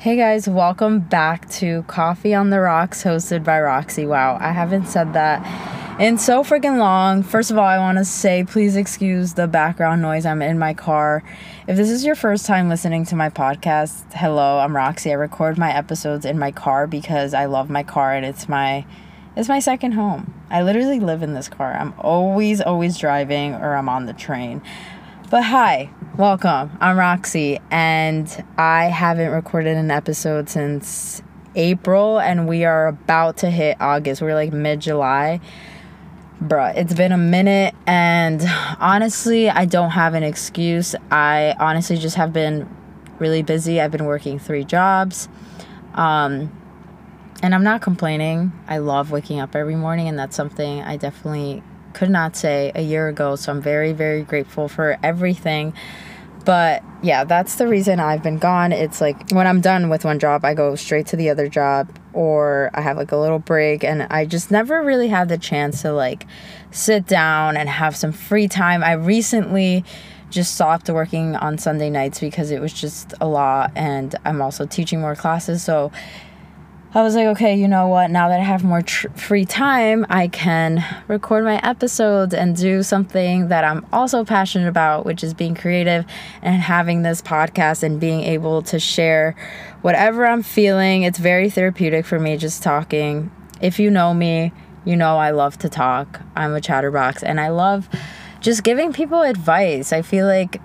Hey guys, welcome back to Coffee on the Rocks, hosted by Roxy. Wow, I haven't said that in so freaking long. First of all, I want to say please excuse the background noise. I'm in my car. If this is your first time listening to my podcast, hello, I'm Roxy. I record my episodes in my car because I love my car and it's my it's my second home. I literally live in this car. I'm always always driving or I'm on the train. But hi, welcome. I'm Roxy, and I haven't recorded an episode since April, and we are about to hit August. We're like mid July. Bruh, it's been a minute, and honestly, I don't have an excuse. I honestly just have been really busy. I've been working three jobs. Um, and I'm not complaining. I love waking up every morning, and that's something I definitely could not say a year ago. So I'm very, very grateful for everything. But yeah, that's the reason I've been gone. It's like when I'm done with one job, I go straight to the other job or I have like a little break and I just never really had the chance to like sit down and have some free time. I recently just stopped working on Sunday nights because it was just a lot and I'm also teaching more classes. So I was like, okay, you know what? Now that I have more tr- free time, I can record my episodes and do something that I'm also passionate about, which is being creative and having this podcast and being able to share whatever I'm feeling. It's very therapeutic for me just talking. If you know me, you know I love to talk. I'm a chatterbox and I love just giving people advice. I feel like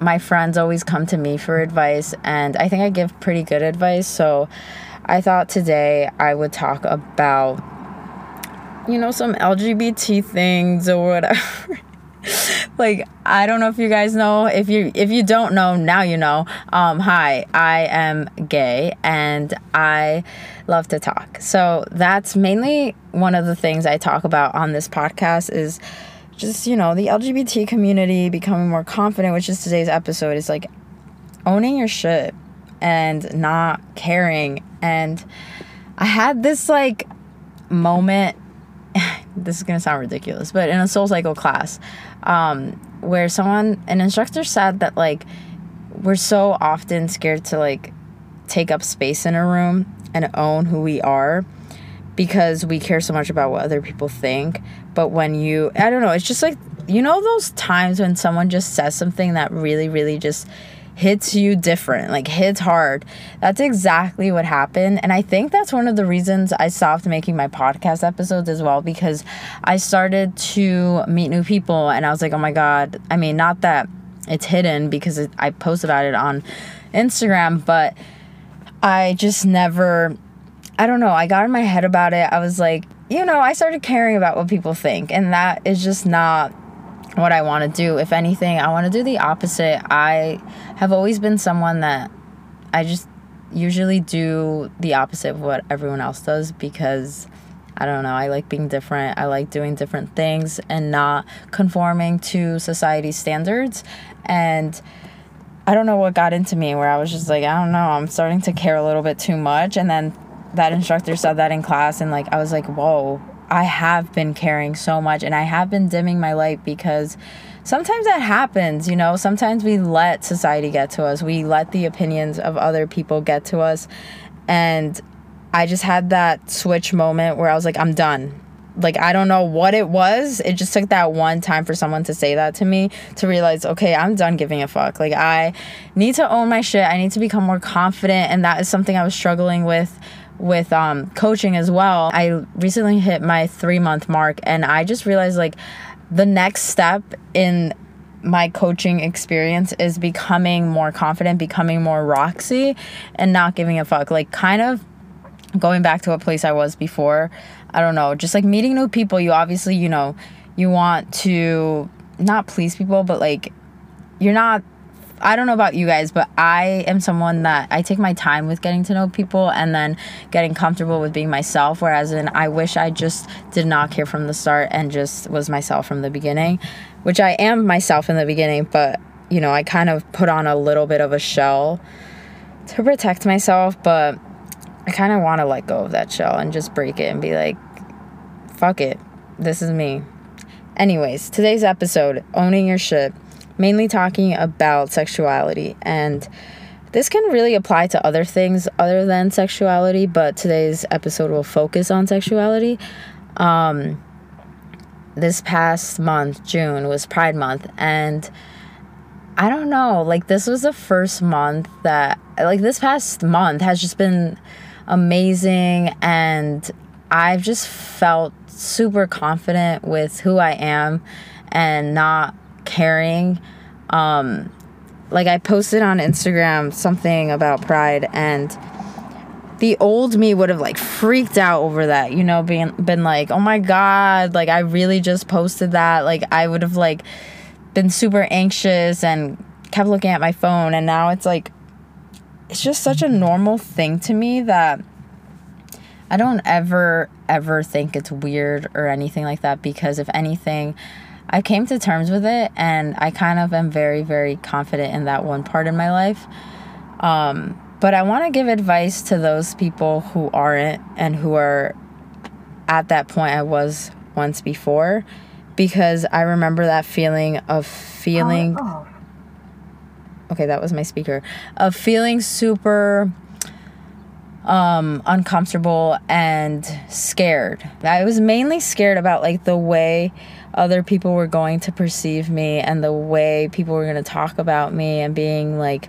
my friends always come to me for advice, and I think I give pretty good advice. So, I thought today I would talk about, you know, some LGBT things or whatever. like I don't know if you guys know. If you if you don't know, now you know. Um, hi, I am gay and I love to talk. So that's mainly one of the things I talk about on this podcast is just you know the LGBT community becoming more confident, which is today's episode. Is like owning your shit and not caring. And I had this like moment. this is gonna sound ridiculous, but in a soul cycle class, um, where someone, an instructor said that like we're so often scared to like take up space in a room and own who we are because we care so much about what other people think. But when you, I don't know, it's just like, you know, those times when someone just says something that really, really just hits you different, like hits hard. That's exactly what happened. And I think that's one of the reasons I stopped making my podcast episodes as well because I started to meet new people and I was like, oh my God. I mean, not that it's hidden because it, I post about it on Instagram, but I just never, I don't know, I got in my head about it. I was like, you know, I started caring about what people think, and that is just not what I want to do. If anything, I want to do the opposite. I have always been someone that I just usually do the opposite of what everyone else does because I don't know, I like being different. I like doing different things and not conforming to society's standards. And I don't know what got into me where I was just like, I don't know, I'm starting to care a little bit too much. And then that instructor said that in class, and like, I was like, whoa, I have been caring so much and I have been dimming my light because sometimes that happens, you know. Sometimes we let society get to us, we let the opinions of other people get to us. And I just had that switch moment where I was like, I'm done. Like, I don't know what it was. It just took that one time for someone to say that to me to realize, okay, I'm done giving a fuck. Like, I need to own my shit. I need to become more confident. And that is something I was struggling with with um, coaching as well. I recently hit my three month mark, and I just realized like the next step in my coaching experience is becoming more confident, becoming more Roxy, and not giving a fuck. Like, kind of going back to a place I was before. I don't know, just like meeting new people. You obviously, you know, you want to not please people, but like, you're not I don't know about you guys, but I am someone that I take my time with getting to know people and then getting comfortable with being myself. Whereas in I wish I just did not care from the start and just was myself from the beginning, which I am myself in the beginning, but you know, I kind of put on a little bit of a shell to protect myself, but I kind of want to let go of that shell and just break it and be like, fuck it. This is me. Anyways, today's episode, owning your shit mainly talking about sexuality. And this can really apply to other things other than sexuality, but today's episode will focus on sexuality. Um, this past month, June, was Pride Month, and I don't know, like, this was the first month that, like, this past month has just been amazing, and I've just felt super confident with who I am and not caring. Um, like I posted on Instagram something about pride and the old me would have like freaked out over that, you know, being been like, "Oh my god, like I really just posted that." Like I would have like been super anxious and kept looking at my phone and now it's like it's just such a normal thing to me that I don't ever ever think it's weird or anything like that because if anything I came to terms with it and I kind of am very, very confident in that one part in my life. Um, but I want to give advice to those people who aren't and who are at that point I was once before because I remember that feeling of feeling. Oh, oh. Okay, that was my speaker. Of feeling super um, uncomfortable and scared. I was mainly scared about like the way other people were going to perceive me and the way people were going to talk about me and being like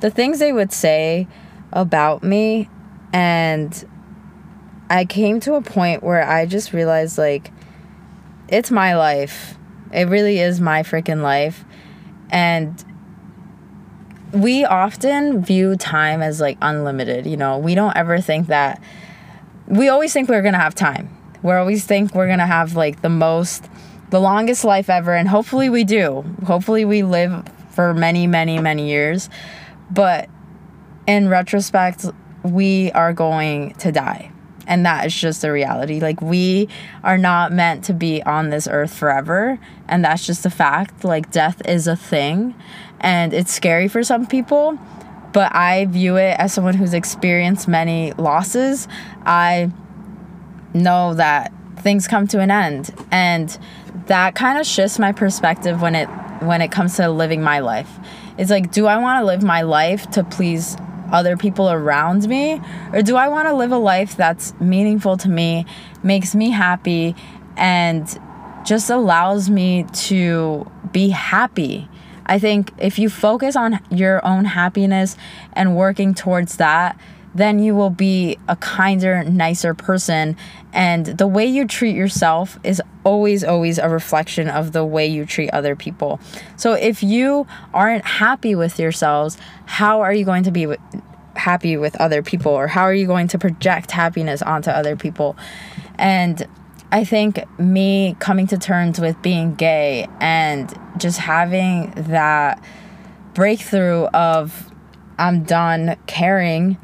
the things they would say about me and I came to a point where I just realized like it's my life. It really is my freaking life and we often view time as like unlimited, you know. We don't ever think that we always think we're going to have time. We always think we're going to have like the most the longest life ever and hopefully we do. Hopefully we live for many, many, many years. But in retrospect, we are going to die. And that is just the reality. Like, we are not meant to be on this earth forever. And that's just a fact. Like, death is a thing and it's scary for some people but i view it as someone who's experienced many losses i know that things come to an end and that kind of shifts my perspective when it when it comes to living my life it's like do i want to live my life to please other people around me? Or do i want to live a life that's meaningful to me makes me happy and just allows me to be happy? I think if you focus on your own happiness and working towards that, then you will be a kinder, nicer person. And the way you treat yourself is always, always a reflection of the way you treat other people. So if you aren't happy with yourselves, how are you going to be happy with other people? Or how are you going to project happiness onto other people? And I think me coming to terms with being gay and just having that breakthrough of I'm done caring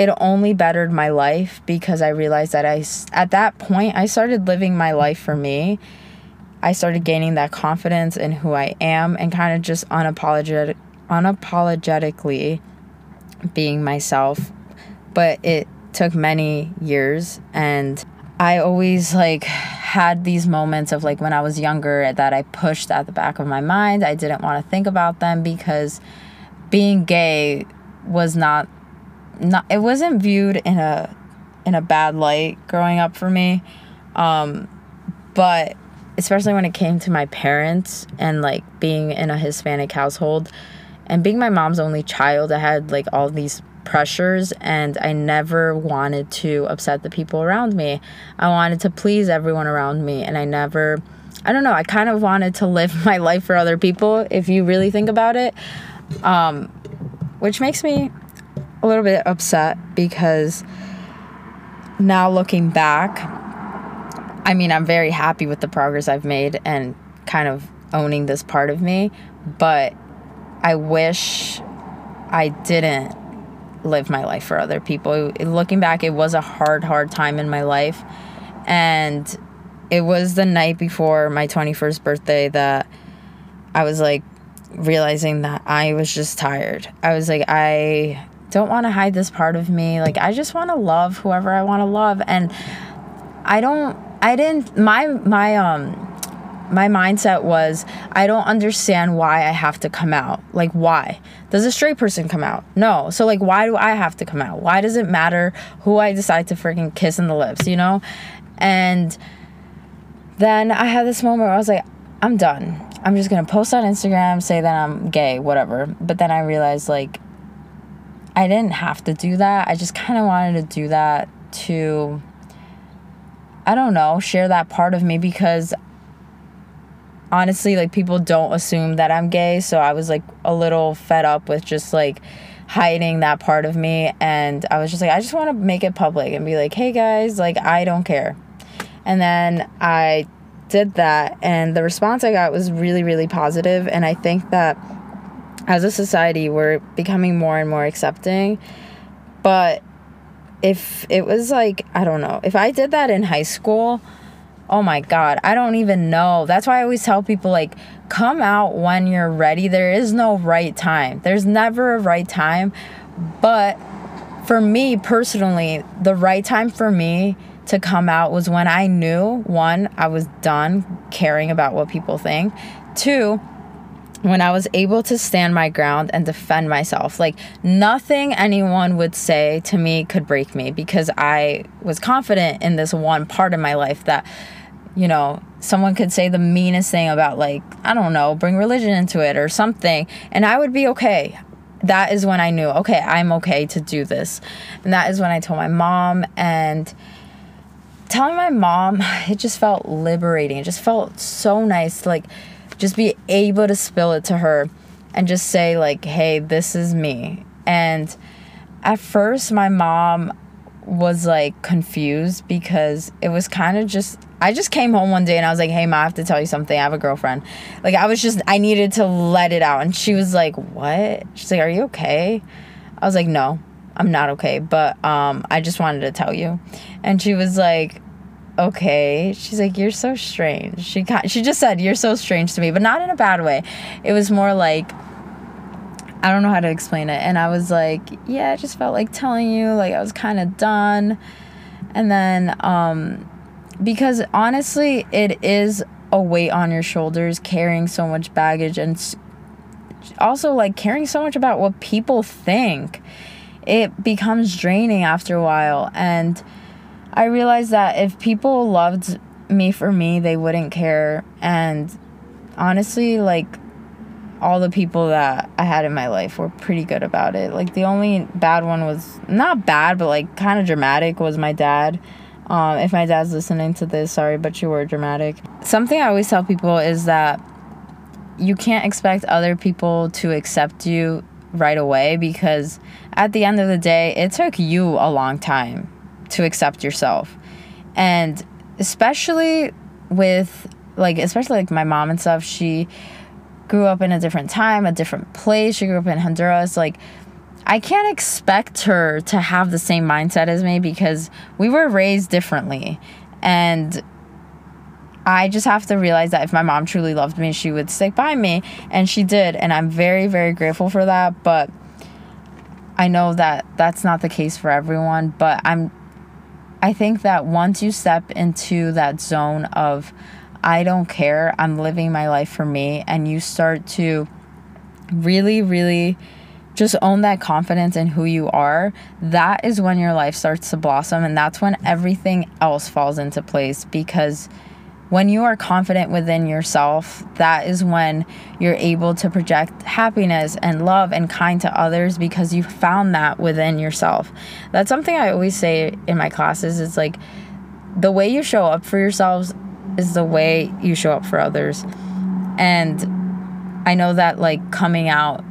it only bettered my life because I realized that I at that point I started living my life for me. I started gaining that confidence in who I am and kind of just unapologetic unapologetically being myself. But it took many years and I always like had these moments of like when I was younger that I pushed at the back of my mind. I didn't want to think about them because being gay was not not it wasn't viewed in a in a bad light growing up for me. Um but especially when it came to my parents and like being in a Hispanic household and being my mom's only child, I had like all these pressures and I never wanted to upset the people around me. I wanted to please everyone around me and I never I don't know, I kind of wanted to live my life for other people if you really think about it. Um, which makes me a little bit upset because now looking back, I mean, I'm very happy with the progress I've made and kind of owning this part of me, but I wish I didn't live my life for other people. Looking back, it was a hard, hard time in my life. And it was the night before my 21st birthday that I was like realizing that I was just tired. I was like, I don't want to hide this part of me. Like, I just want to love whoever I want to love. And I don't, I didn't, my, my, um, my mindset was I don't understand why I have to come out. Like, why? Does a straight person come out? No. So, like, why do I have to come out? Why does it matter who I decide to freaking kiss in the lips, you know? And then I had this moment where I was like, I'm done. I'm just gonna post on Instagram, say that I'm gay, whatever. But then I realized, like, I didn't have to do that. I just kind of wanted to do that to, I don't know, share that part of me because honestly, like people don't assume that I'm gay. So I was like a little fed up with just like hiding that part of me. And I was just like, I just want to make it public and be like, hey guys, like I don't care. And then I did that. And the response I got was really, really positive. And I think that as a society, we're becoming more and more accepting. But if it was like, I don't know, if I did that in high school, oh my god i don't even know. That's why i always tell people like come out when you're ready. There is no right time. There's never a right time. But for me personally the right time for me to come out was when i knew one i was done caring about what people think. Two when I was able to stand my ground and defend myself. Like nothing anyone would say to me could break me because I was confident in this one part of my life that you know, someone could say the meanest thing about, like, I don't know, bring religion into it or something, and I would be okay. That is when I knew, okay, I'm okay to do this. And that is when I told my mom, and telling my mom, it just felt liberating. It just felt so nice like, just be able to spill it to her and just say, like, hey, this is me. And at first, my mom was like confused because it was kind of just I just came home one day and I was like, "Hey, ma, I have to tell you something. I have a girlfriend." Like I was just I needed to let it out, and she was like, "What?" She's like, "Are you okay?" I was like, "No, I'm not okay, but um, I just wanted to tell you." And she was like, "Okay." She's like, "You're so strange." She she just said, "You're so strange to me," but not in a bad way. It was more like. I don't know how to explain it. And I was like, yeah, I just felt like telling you, like I was kind of done. And then um because honestly, it is a weight on your shoulders carrying so much baggage and also like caring so much about what people think. It becomes draining after a while. And I realized that if people loved me for me, they wouldn't care. And honestly, like all the people that I had in my life were pretty good about it. Like the only bad one was not bad, but like kind of dramatic was my dad. Um, if my dad's listening to this, sorry, but you were dramatic. Something I always tell people is that you can't expect other people to accept you right away because at the end of the day, it took you a long time to accept yourself. And especially with like especially like my mom and stuff, she grew up in a different time, a different place. She grew up in Honduras like I can't expect her to have the same mindset as me because we were raised differently. And I just have to realize that if my mom truly loved me, she would stick by me. And she did. And I'm very, very grateful for that. But I know that that's not the case for everyone. But I'm, I think that once you step into that zone of, I don't care, I'm living my life for me, and you start to really, really just own that confidence in who you are, that is when your life starts to blossom. And that's when everything else falls into place because when you are confident within yourself, that is when you're able to project happiness and love and kind to others because you found that within yourself. That's something I always say in my classes. It's like the way you show up for yourselves is the way you show up for others. And I know that like coming out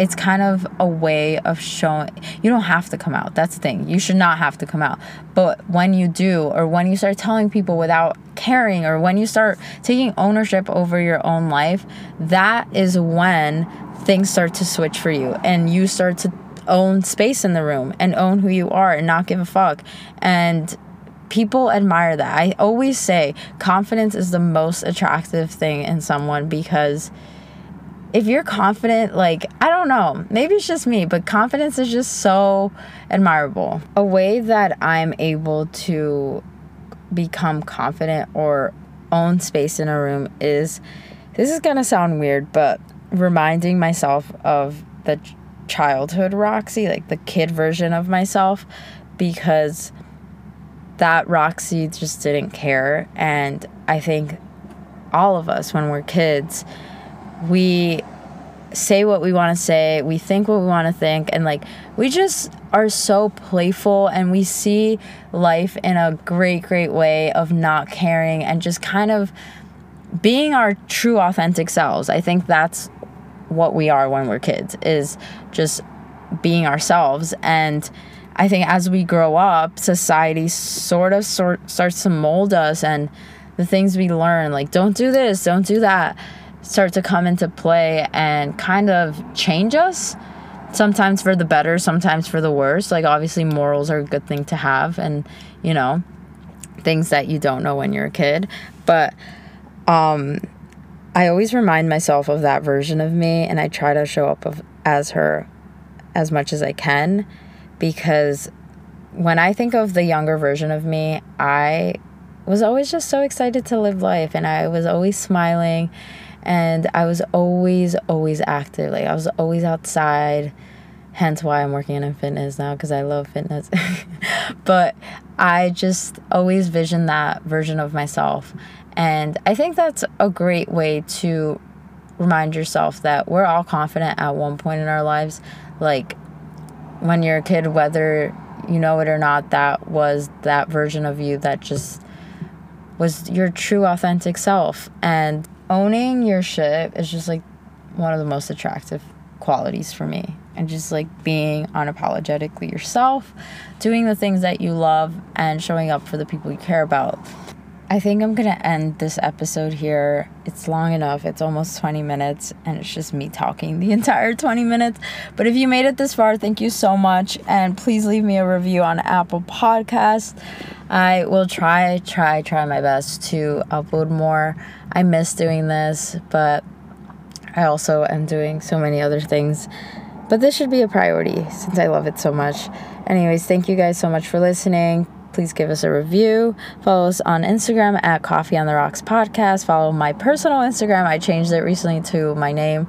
it's kind of a way of showing you don't have to come out. That's the thing. You should not have to come out. But when you do or when you start telling people without caring or when you start taking ownership over your own life that is when things start to switch for you and you start to own space in the room and own who you are and not give a fuck. And people admire that. I always say confidence is the most attractive thing in someone because if you're confident, like, I don't know, maybe it's just me, but confidence is just so admirable. A way that I'm able to become confident or own space in a room is this is to sound weird, but reminding myself of the childhood Roxy, like the kid version of myself, because that Roxy just didn't care. And I think all of us, when we're kids, we say what we want to say, we think what we want to think, and like we just are so playful and we see life in a great, great way of not caring and just kind of being our true, authentic selves. I think that's what we are when we're kids, is just being ourselves. And I think as we grow up, society sort of sort starts to mold us and the things we learn, like don't do this, don't do that start to come into play and kind of change us sometimes for the better sometimes for the worse. Like obviously morals are a good thing to have and you know things that you don't know when you're a kid. But um i always remind myself of that version of me and i try to show up of, as her as much as i can because when i think of the younger version of me i was always just so excited to live life and i was always smiling and I was always always active. Like I was always outside. Hence why I'm working in fitness now because I love fitness. But I just always vision that version of myself. And I think that's a great way to remind yourself that we're all confident at one point in our lives. Like when you're a kid whether you know it or not that was that version of you that just was your true authentic self. And owning your shit is just like one of the most attractive qualities for me. And just like being unapologetically yourself, doing the things that you love, and showing up for the people you care about. I think I'm gonna end this episode here. It's long enough, it's almost 20 minutes, and it's just me talking the entire 20 minutes. But if you made it this far, thank you so much. And please leave me a review on Apple Podcasts. I will try, try, try my best to upload more. I miss doing this, but I also am doing so many other things. But this should be a priority since I love it so much. Anyways, thank you guys so much for listening. Please give us a review. Follow us on Instagram at Coffee on the Rocks Podcast. Follow my personal Instagram. I changed it recently to my name,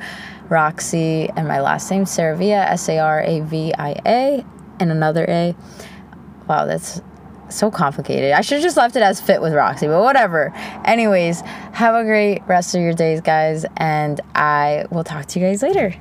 Roxy, and my last name, Saravia, S A R A V I A, and another A. Wow, that's so complicated. I should have just left it as fit with Roxy, but whatever. Anyways, have a great rest of your days, guys, and I will talk to you guys later.